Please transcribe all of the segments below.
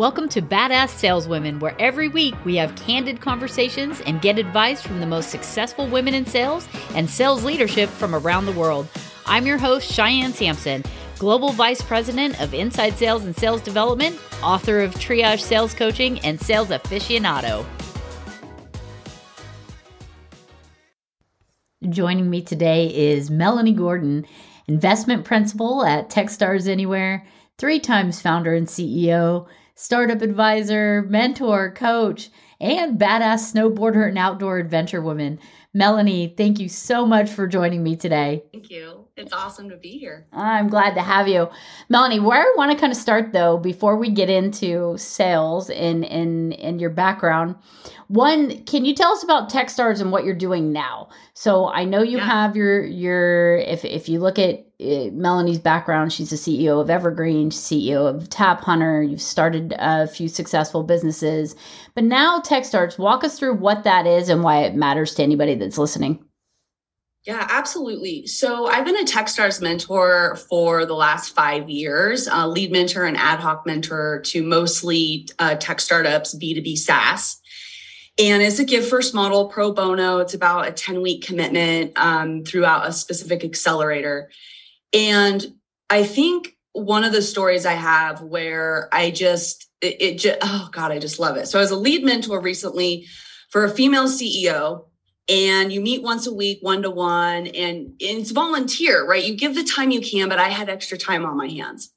Welcome to Badass Saleswomen, where every week we have candid conversations and get advice from the most successful women in sales and sales leadership from around the world. I'm your host, Cheyenne Sampson, Global Vice President of Inside Sales and Sales Development, author of Triage Sales Coaching, and Sales Aficionado. Joining me today is Melani Gordan, investment principal at Techstars Anywhere, three times founder and CEO startup advisor, mentor, coach, and badass snowboarder and outdoor adventure woman. Melani, thank you so much for joining me today. Thank you. It's awesome to be here. I'm glad to have you. Melani, where I want to kind of start though, before we get into sales and and and your background, one, can you tell us about Techstars and what you're doing now? So I know you yeah. have your your if if you look at uh, Melani's background, she's the CEO of Evergreen, CEO of Tap Hunter. You've started a few successful businesses, but now Techstars. Walk us through what that is and why it matters to anybody that's listening. Yeah, absolutely. So I've been a Techstars mentor for the last five years, lead mentor and ad hoc mentor to mostly uh, tech startups, B2B SaaS. And it's a give first model pro bono. It's about a 10 week commitment um, throughout a specific accelerator. And I think one of the stories I have where I just, it, it just, oh God, I just love it. So I was a lead mentor recently for a female CEO and you meet once a week, one to one, and it's volunteer, right? You give the time you can, but I had extra time on my hands.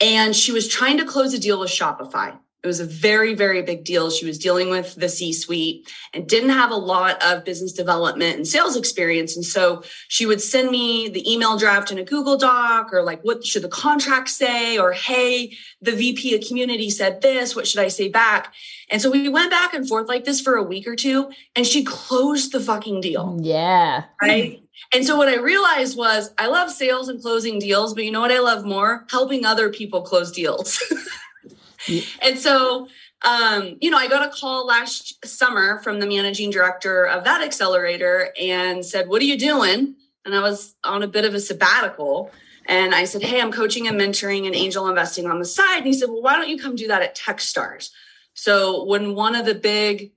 And she was trying to close a deal with Shopify. It was a very, very big deal. She was dealing with the C suite and didn't have a lot of business development and sales experience. And so she would send me the email draft in a Google Doc or like, what should the contract say? Or, hey, the VP of community said this. What should I say back? And so we went back and forth like this for a week or two and she closed the fucking deal. Yeah. Right. And so what I realized was I love sales and closing deals, but you know what I love more? Helping other people close deals. And so, um, you know, I got a call last summer from the managing director of that accelerator and said, What are you doing? And I was on a bit of a sabbatical. And I said, Hey, I'm coaching and mentoring and angel investing on the side. And he said, Well, why don't you come do that at Techstars? So when one of the big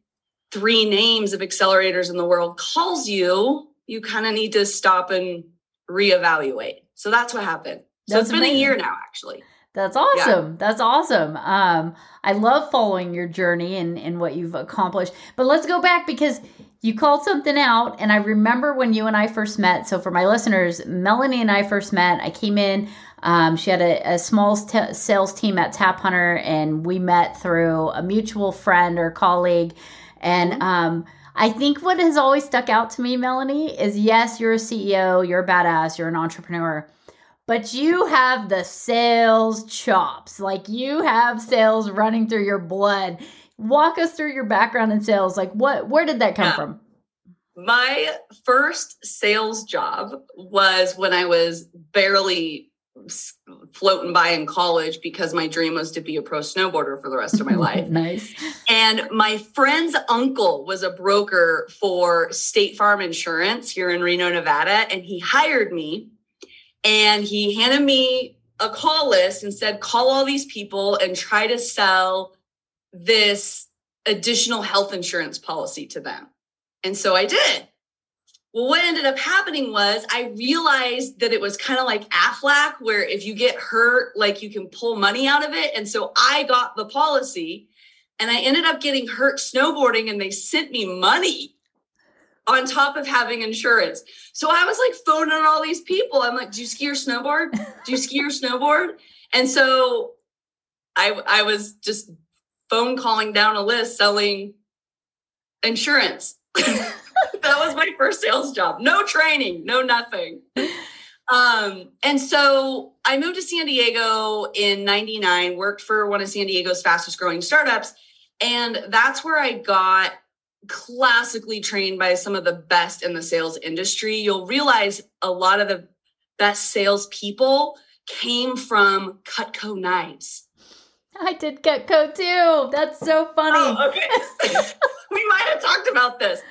three names of accelerators in the world calls you, you kind of need to stop and reevaluate. So that's what happened. So that's it's been a year now, actually. That's awesome. Yeah. That's awesome. Um, I love following your journey and, and what you've accomplished. But let's go back because you called something out. And I remember when you and I first met. So, for my listeners, Melani and I first met. I came in, um, she had a, a small t- sales team at Tap Hunter, and we met through a mutual friend or colleague. And, mm-hmm. um, I think what has always stuck out to me, Melani, is yes, you're a CEO, you're a badass, you're an entrepreneur but you have the sales chops. Like you have sales running through your blood. Walk us through your background in sales. Like what where did that come yeah. from? My first sales job was when I was barely floating by in college because my dream was to be a pro snowboarder for the rest of my life. nice. And my friend's uncle was a broker for State Farm Insurance here in Reno, Nevada, and he hired me and he handed me a call list and said, call all these people and try to sell this additional health insurance policy to them. And so I did. Well, what ended up happening was I realized that it was kind of like Aflac, where if you get hurt, like you can pull money out of it. And so I got the policy and I ended up getting hurt snowboarding and they sent me money on top of having insurance. So I was like phoning all these people. I'm like, do you ski or snowboard? Do you ski or snowboard? And so I I was just phone calling down a list selling insurance. that was my first sales job. No training, no nothing. Um, and so I moved to San Diego in 99, worked for one of San Diego's fastest growing startups. And that's where I got classically trained by some of the best in the sales industry, you'll realize a lot of the best sales people came from Cutco knives. I did Cutco too. That's so funny. Oh, okay. we might have talked about this.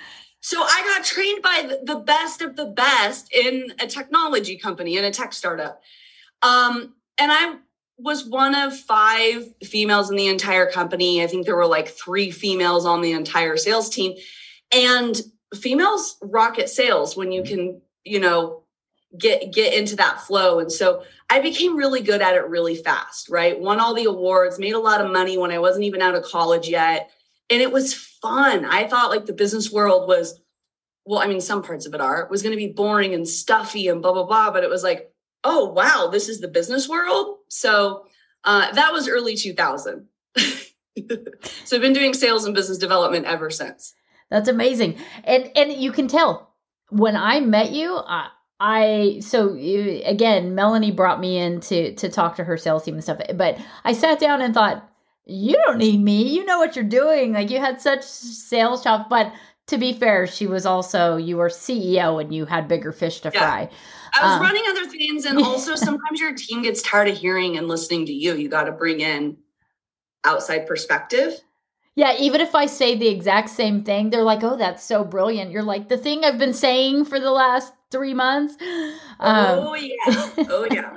So I got trained by the best of the best in a technology company in a tech startup. Um, and I was one of five females in the entire company. I think there were like three females on the entire sales team. And females rocket sales when you mm-hmm. can, you know, get get into that flow. And so I became really good at it really fast, right? Won all the awards, made a lot of money when I wasn't even out of college yet. And it was fun. I thought like the business world was well, I mean, some parts of it are, was going to be boring and stuffy and blah, blah, blah. But it was like, oh, wow, this is the business world. So uh, that was early 2000. so I've been doing sales and business development ever since. That's amazing. And, and you can tell when I met you, I, I so again, Melani brought me in to to talk to her sales team and stuff. But I sat down and thought, you don't need me. You know what you're doing. Like you had such sales chops, but to be fair, she was also you were CEO and you had bigger fish to yeah. fry. I was um, running other things, and also sometimes your team gets tired of hearing and listening to you. You got to bring in outside perspective. Yeah, even if I say the exact same thing, they're like, "Oh, that's so brilliant." You're like the thing I've been saying for the last three months. Um, oh yeah, oh yeah.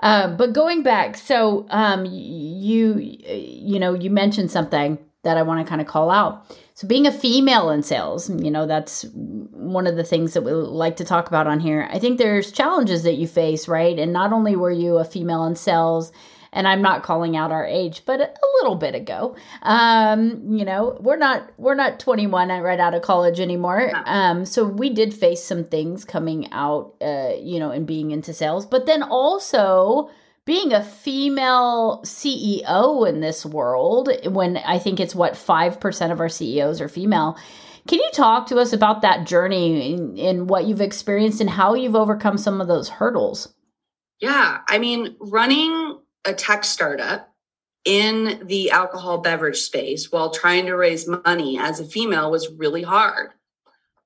um, but going back, so um, you you know you mentioned something that I want to kind of call out. So, being a female in sales, you know, that's one of the things that we like to talk about on here. I think there's challenges that you face, right? And not only were you a female in sales, and I'm not calling out our age, but a little bit ago. Um, you know, we're not we're not 21 right out of college anymore. Um, so we did face some things coming out, uh, you know, and being into sales, but then also being a female CEO in this world, when I think it's what 5% of our CEOs are female. Can you talk to us about that journey and, what you've experienced and how you've overcome some of those hurdles? Yeah. I mean, running a tech startup in the alcohol beverage space while trying to raise money as a female was really hard.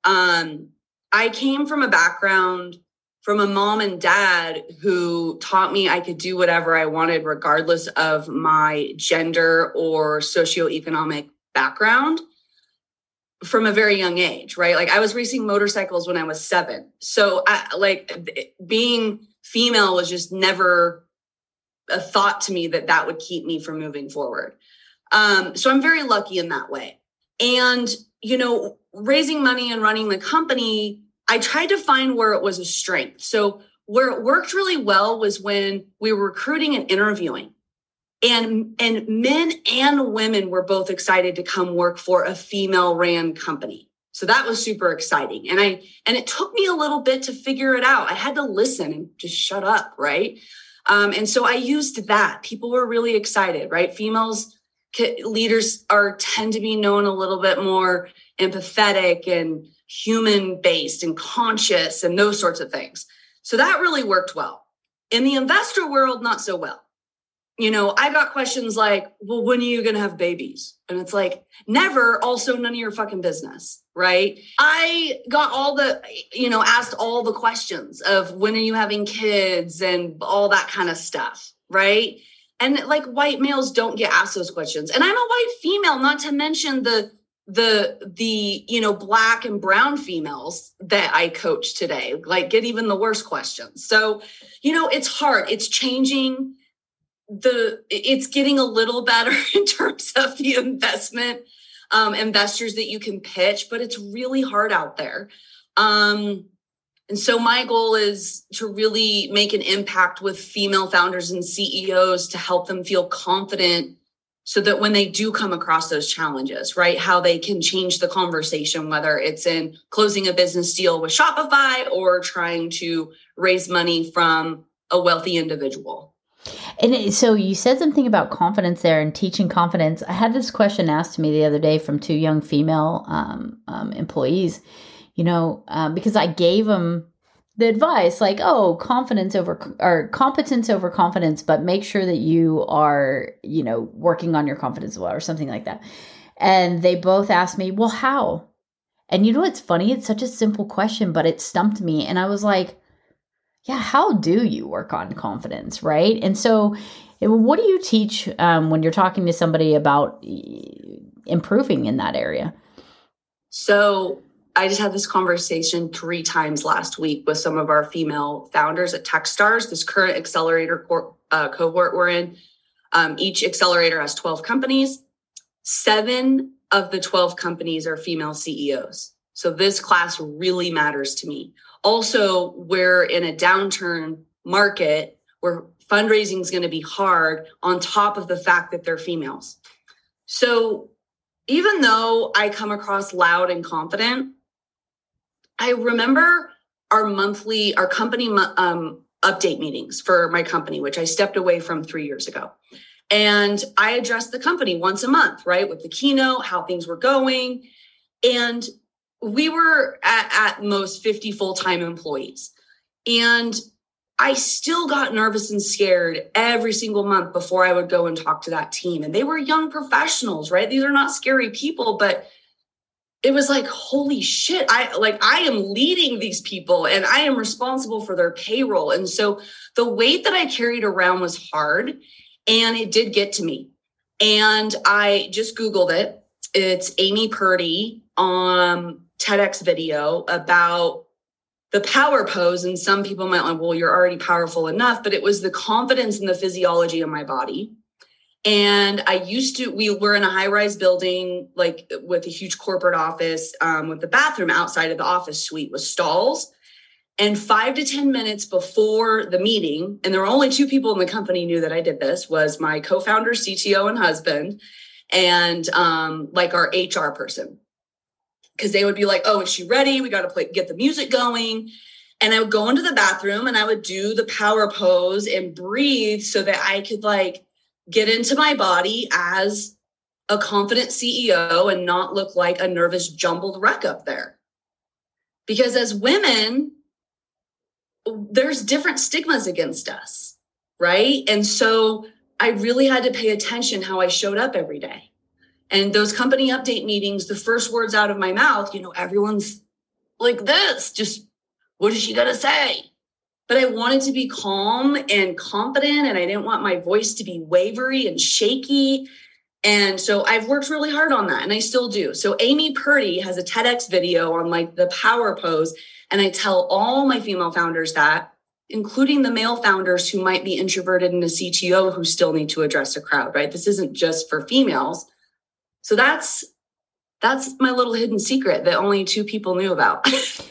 Um, I came from a background from a mom and dad who taught me I could do whatever I wanted, regardless of my gender or socioeconomic background from a very young age, right? Like I was racing motorcycles when I was seven. So I, like being female was just never a thought to me that that would keep me from moving forward. Um, so I'm very lucky in that way. And, you know, raising money and running the company I tried to find where it was a strength. So where it worked really well was when we were recruiting and interviewing. And, and men and women were both excited to come work for a female ran company. So that was super exciting. And I, and it took me a little bit to figure it out. I had to listen and just shut up. Right. Um, and so I used that. People were really excited, right? Females leaders are tend to be known a little bit more empathetic and human based and conscious and those sorts of things. So that really worked well. In the investor world, not so well. You know, I got questions like, well, when are you going to have babies? And it's like, never, also none of your fucking business, right? I got all the, you know, asked all the questions of when are you having kids and all that kind of stuff, right? And like white males don't get asked those questions. And I'm a white female, not to mention the the the you know black and brown females that i coach today like get even the worst questions. So you know it's hard. It's changing the it's getting a little better in terms of the investment um, investors that you can pitch but it's really hard out there. Um, and so my goal is to really make an impact with female founders and ceos to help them feel confident so that when they do come across those challenges, right, how they can change the conversation, whether it's in closing a business deal with Shopify or trying to raise money from a wealthy individual. And so you said something about confidence there and teaching confidence. I had this question asked to me the other day from two young female um, um, employees, you know, uh, because I gave them the advice like oh confidence over or competence over confidence but make sure that you are you know working on your confidence well or something like that. And they both asked me well how? And you know what's funny? It's such a simple question but it stumped me and i was like yeah how do you work on confidence? Right? And so what do you teach um, when you're talking to somebody about improving in that area? So I just had this conversation three times last week with some of our female founders at Techstars, this current accelerator uh, cohort we're in. Um, each accelerator has 12 companies. Seven of the 12 companies are female CEOs. So this class really matters to me. Also, we're in a downturn market where fundraising is going to be hard on top of the fact that they're females. So even though I come across loud and confident, I remember our monthly, our company um, update meetings for my company, which I stepped away from three years ago. And I addressed the company once a month, right, with the keynote, how things were going. And we were at, at most 50 full time employees. And I still got nervous and scared every single month before I would go and talk to that team. And they were young professionals, right? These are not scary people, but it was like, holy shit. I like, I am leading these people and I am responsible for their payroll. And so the weight that I carried around was hard and it did get to me. And I just Googled it. It's Amy Purdy on TEDx video about the power pose. And some people might like, well, you're already powerful enough, but it was the confidence in the physiology of my body. And I used to, we were in a high rise building, like with a huge corporate office, um, with the bathroom outside of the office suite with stalls. And five to 10 minutes before the meeting, and there were only two people in the company knew that I did this, was my co-founder, CTO, and husband, and um, like our HR person. Because they would be like, oh, is she ready? We got to play, get the music going. And I would go into the bathroom and I would do the power pose and breathe so that I could like get into my body as a confident CEO and not look like a nervous, jumbled wreck up there. Because as women, there's different stigmas against us, right? And so I really had to pay attention how I showed up every day. And those company update meetings, the first words out of my mouth, you know, everyone's like this, just what is she going to say? But I wanted to be calm and confident, and I didn't want my voice to be wavery and shaky. And so I've worked really hard on that, and I still do. So Amy Purdy has a TEDx video on like the power pose and I tell all my female founders that, including the male founders who might be introverted in a CTO who still need to address a crowd, right? This isn't just for females. So that's that's my little hidden secret that only two people knew about.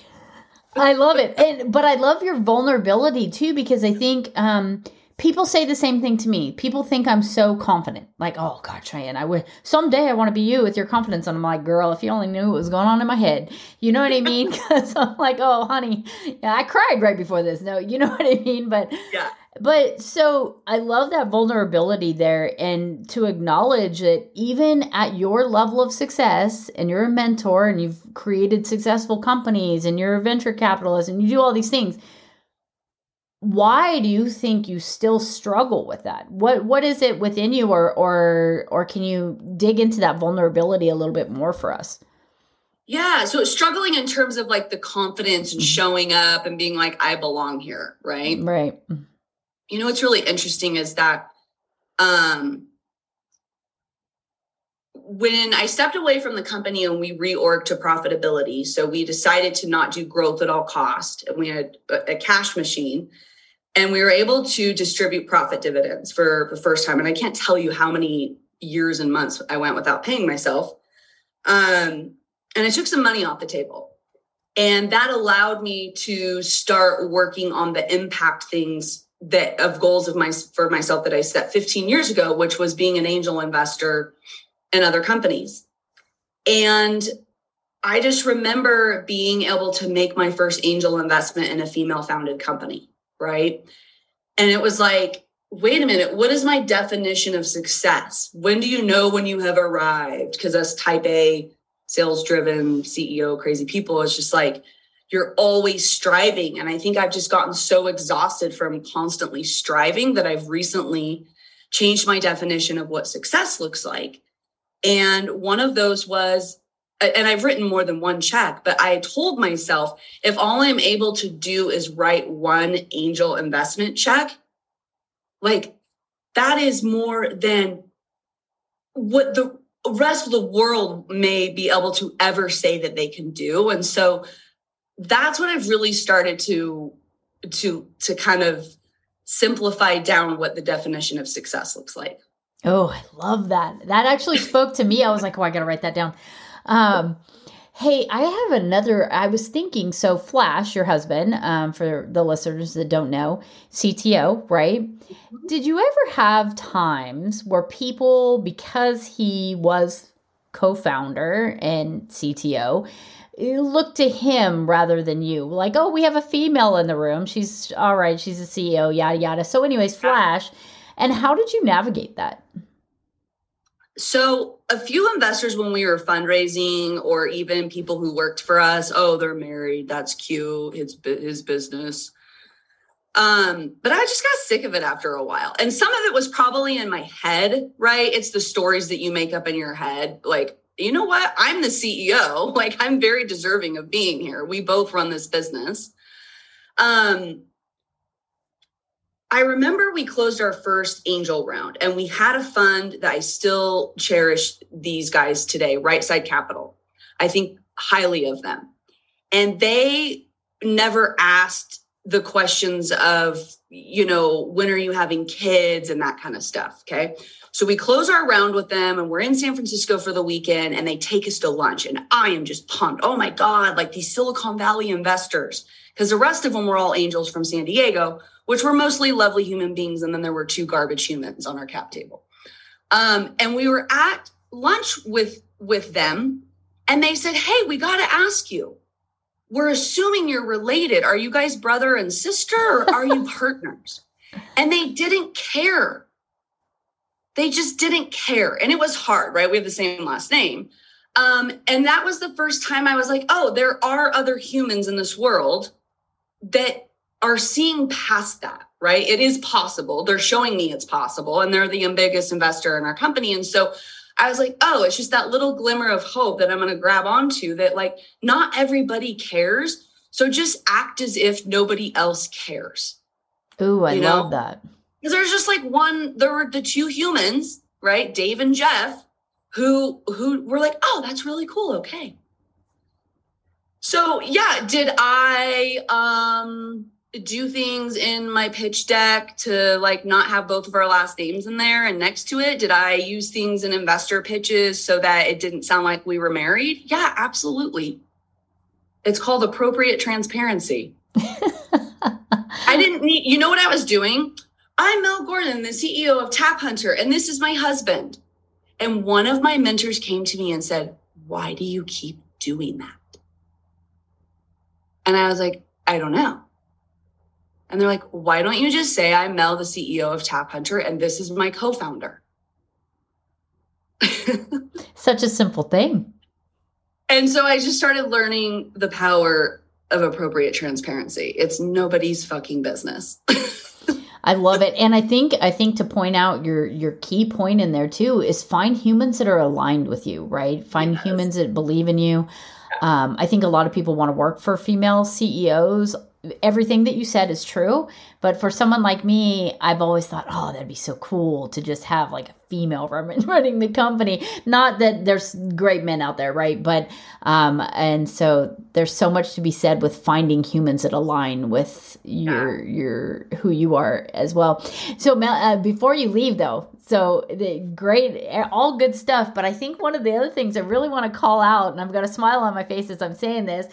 I love it. And but I love your vulnerability too because I think um people say the same thing to me. People think I'm so confident. Like, oh God, Cheyenne, I would someday I want to be you with your confidence. And I'm like, girl, if you only knew what was going on in my head. You know what I mean? Because I'm like, oh honey, yeah, I cried right before this. No, you know what I mean? But yeah. But so I love that vulnerability there and to acknowledge that even at your level of success and you're a mentor and you've created successful companies and you're a venture capitalist and you do all these things why do you think you still struggle with that? What what is it within you or or or can you dig into that vulnerability a little bit more for us? Yeah so struggling in terms of like the confidence and mm-hmm. showing up and being like i belong here right? Right. You know what's really interesting is that um when I stepped away from the company and we reorged to profitability, so we decided to not do growth at all cost, and we had a, a cash machine and we were able to distribute profit dividends for the first time. And i can't tell you how many years and months i went without paying myself. Um, and i took some money off the table. And that allowed me to start working on the impact things that of goals of my for myself that i set 15 years ago which was being an angel investor in other companies. And i just remember being able to make my first angel investment in a female founded company right? And it was like, wait a minute, what is my definition of success? When do you know when you have arrived? Because us type A, sales driven CEO, crazy people, it's just like, you're always striving. And I think I've just gotten so exhausted from constantly striving that I've recently changed my definition of what success looks like. And one of those was and I've written more than one check, but I told myself if all I'm able to do is write one angel investment check, like that is more than what the rest of the world may be able to ever say that they can do. And so that's what I've really started to to to kind of simplify down what the definition of success looks like. Oh, I love that. That actually spoke to me. I was like, oh, I got to write that down. Um, hey, I have another. I was thinking, so Flash, your husband, um, for the listeners that don't know, CTO, right? Mm-hmm. Did you ever have times where people, because he was co founder and CTO, look to him rather than you like oh we have a female in the room she's all right she's a ceo yada yada so anyways flash and how did you navigate that so a few investors when we were fundraising or even people who worked for us oh they're married that's cute it's his business um but i just got sick of it after a while and some of it was probably in my head right it's the stories that you make up in your head like you know what? I'm the CEO. Like I'm very deserving of being here. We both run this business. Um, I remember we closed our first angel round and we had a fund that I still cherish these guys today, Right Side Capital. I think highly of them. And they never asked the questions of, you know, when are you having kids and that kind of stuff. Okay. So we close our round with them and we're in San Francisco for the weekend and they take us to lunch. And I am just pumped. Oh my God, like these Silicon Valley investors. Because the rest of them were all angels from San Diego, which were mostly lovely human beings. And then there were two garbage humans on our cap table. Um, and we were at lunch with with them and they said, Hey, we got to ask you. We're assuming you're related. Are you guys brother and sister or are you partners? And they didn't care they just didn't care. And it was hard, right? We have the same last name. Um, and that was the first time I was like, oh, there are other humans in this world that are seeing past that, right? It is possible. They're showing me it's possible. And they're the biggest investor in our company. And so I was like, oh, it's just that little glimmer of hope that I'm going to grab onto that, like, not everybody cares. So just act as if nobody else cares. Ooh, I you love that. Because there's just like one, there were the two humans, right? Dave and Jeff, who who were like, oh, that's really cool. Okay. So yeah, did I um do things in my pitch deck to like not have both of our last names in there and next to it? Did I use things in investor pitches so that it didn't sound like we were married? Yeah, absolutely. It's called appropriate transparency. I didn't need, you know what I was doing? I'm Mel Gordan, the CEO of Tap Hunter, and this is my husband. And one of my mentors came to me and said, Why do you keep doing that? And I was like, I don't know. And they're like, Why don't you just say I'm Mel, the CEO of Tap Hunter, and this is my co founder? Such a simple thing. And so I just started learning the power of appropriate transparency. It's nobody's fucking business. I love it. And I think I think to point out your your key point in there too is find humans that are aligned with you, right? Find yes. humans that believe in you. Um, I think a lot of people want to work for female CEOs everything that you said is true. But for someone like me, I've always thought, oh, that'd be so cool to just have like a female running the company. Not that there's great men out there, right? But, um, and so there's so much to be said with finding humans that align with your, your, who you are as well. So, Mel, uh, before you leave though, so the great, all good stuff. But I think one of the other things I really want to call out, and I've got a smile on my face as I'm saying this,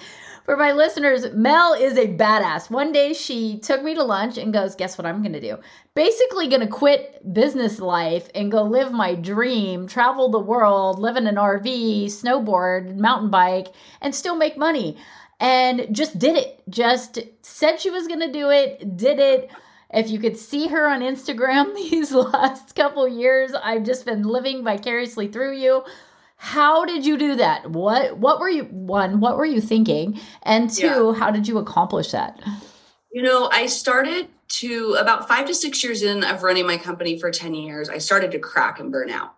for my listeners, Mel is a badass. One day she took me to lunch and goes, Guess what I'm going to do? Basically, going to quit business life and go live my dream, travel the world, live in an RV, snowboard, mountain bike, and still make money. And just did it. Just said she was going to do it, did it. If you could see her on Instagram these last couple years, I've just been living vicariously through you how did you do that? What what were you one what were you thinking? And two yeah. how did you accomplish that? You know i started to about five to six years in of running my company for 10 years i started to crack and burn out.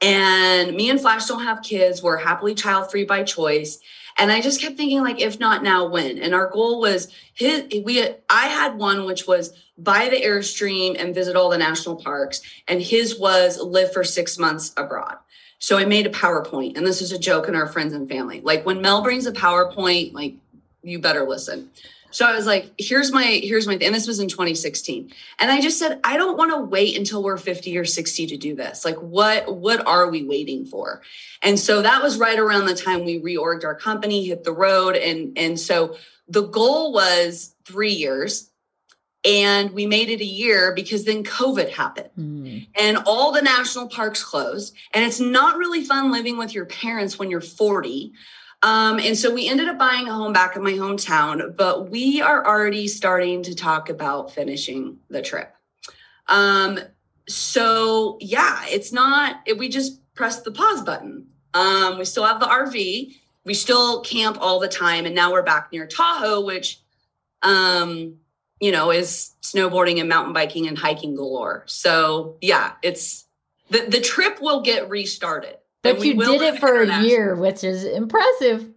And me and flash don't have kids we're happily child free by choice. And i just kept thinking like if not now when? And our goal was his we i had one which was buy the airstream and visit all the national parks and his was live for six months abroad So I made a PowerPoint, and this is a joke in our friends and family. Like when Mel brings a PowerPoint, like you better listen. So I was like, here's my, here's my, and this was in 2016. And I just said, I don't want to wait until we're 50 or 60 to do this. Like, what, what are we waiting for? And so that was right around the time we reorged our company, hit the road. And, and so the goal was three years and we made it a year because then COVID happened mm. and all the national parks closed. And it's not really fun living with your parents when you're 40. Um, and so we ended up buying a home back in my hometown, but we are already starting to talk about finishing the trip. Um, so yeah, it's not, it, we just pressed the pause button. Um, we still have the RV, we still camp all the time. And now we're back near Tahoe, which, um, you know, is snowboarding and mountain biking and hiking galore. So yeah, it's the, the trip will get restarted. But you did it for a year, which is impressive.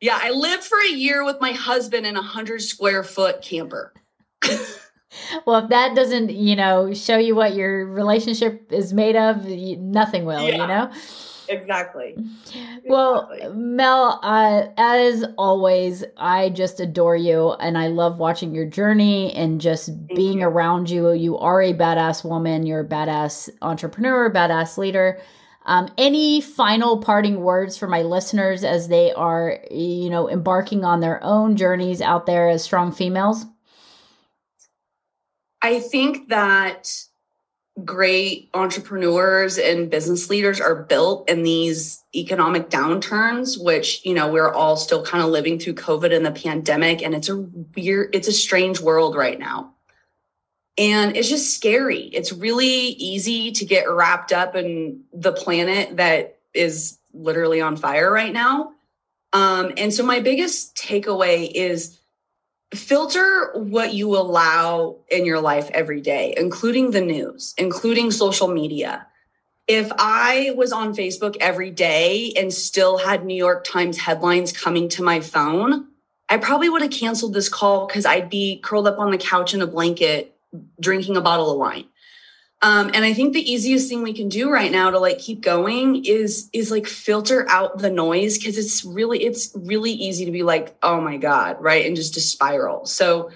Yeah, I lived for a year with my husband in a hundred square foot camper. well, if that doesn't, you know, show you what your relationship is made of, nothing will, yeah. you know? Exactly. Well, exactly. Mel, uh, as always, I just adore you and I love watching your journey and just Thank being you. around you. You are a badass woman, you're a badass entrepreneur, badass leader. Um, any final parting words for my listeners as they are, you know, embarking on their own journeys out there as strong females? I think that great entrepreneurs and business leaders are built in these economic downturns which you know we're all still kind of living through covid and the pandemic and it's a weird it's a strange world right now and it's just scary. It's really easy to get wrapped up in the planet that is literally on fire right now. Um, and so, my biggest takeaway is filter what you allow in your life every day, including the news, including social media. If I was on Facebook every day and still had New York Times headlines coming to my phone, I probably would have canceled this call because I'd be curled up on the couch in a blanket drinking a bottle of wine. Um, and I think the easiest thing we can do right now to like keep going is is like filter out the noise because it's really it's really easy to be like, oh my god, right, and just to spiral. So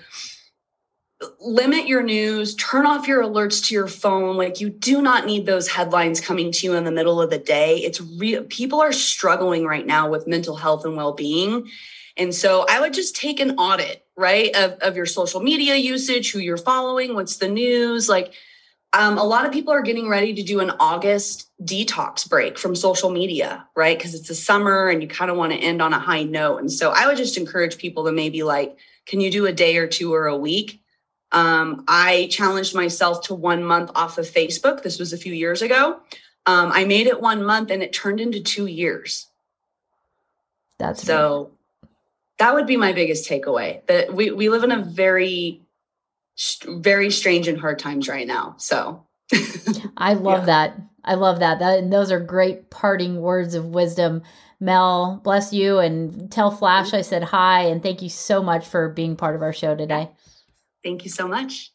limit your news, turn off your alerts to your phone. Like you do not need those headlines coming to you in the middle of the day. It's real. People are struggling right now with mental health and well being, and so I would just take an audit right? Of, of your social media usage, who you're following, what's the news. Like um, a lot of people are getting ready to do an August detox break from social media, right? Because it's the summer and you kind of want to end on a high note. And so I would just encourage people to maybe like, can you do a day or two or a week? Um, I challenged myself to one month off of Facebook. This was a few years ago. Um, I made it one month and it turned into two years. That's so that would be my biggest takeaway that we, we live in a very very strange and hard times right now so. I love yeah. that. I love that. That and those are great parting words of wisdom. Mel bless you and tell flash i said hi and thank you so much for being part of our show today. Thank you so much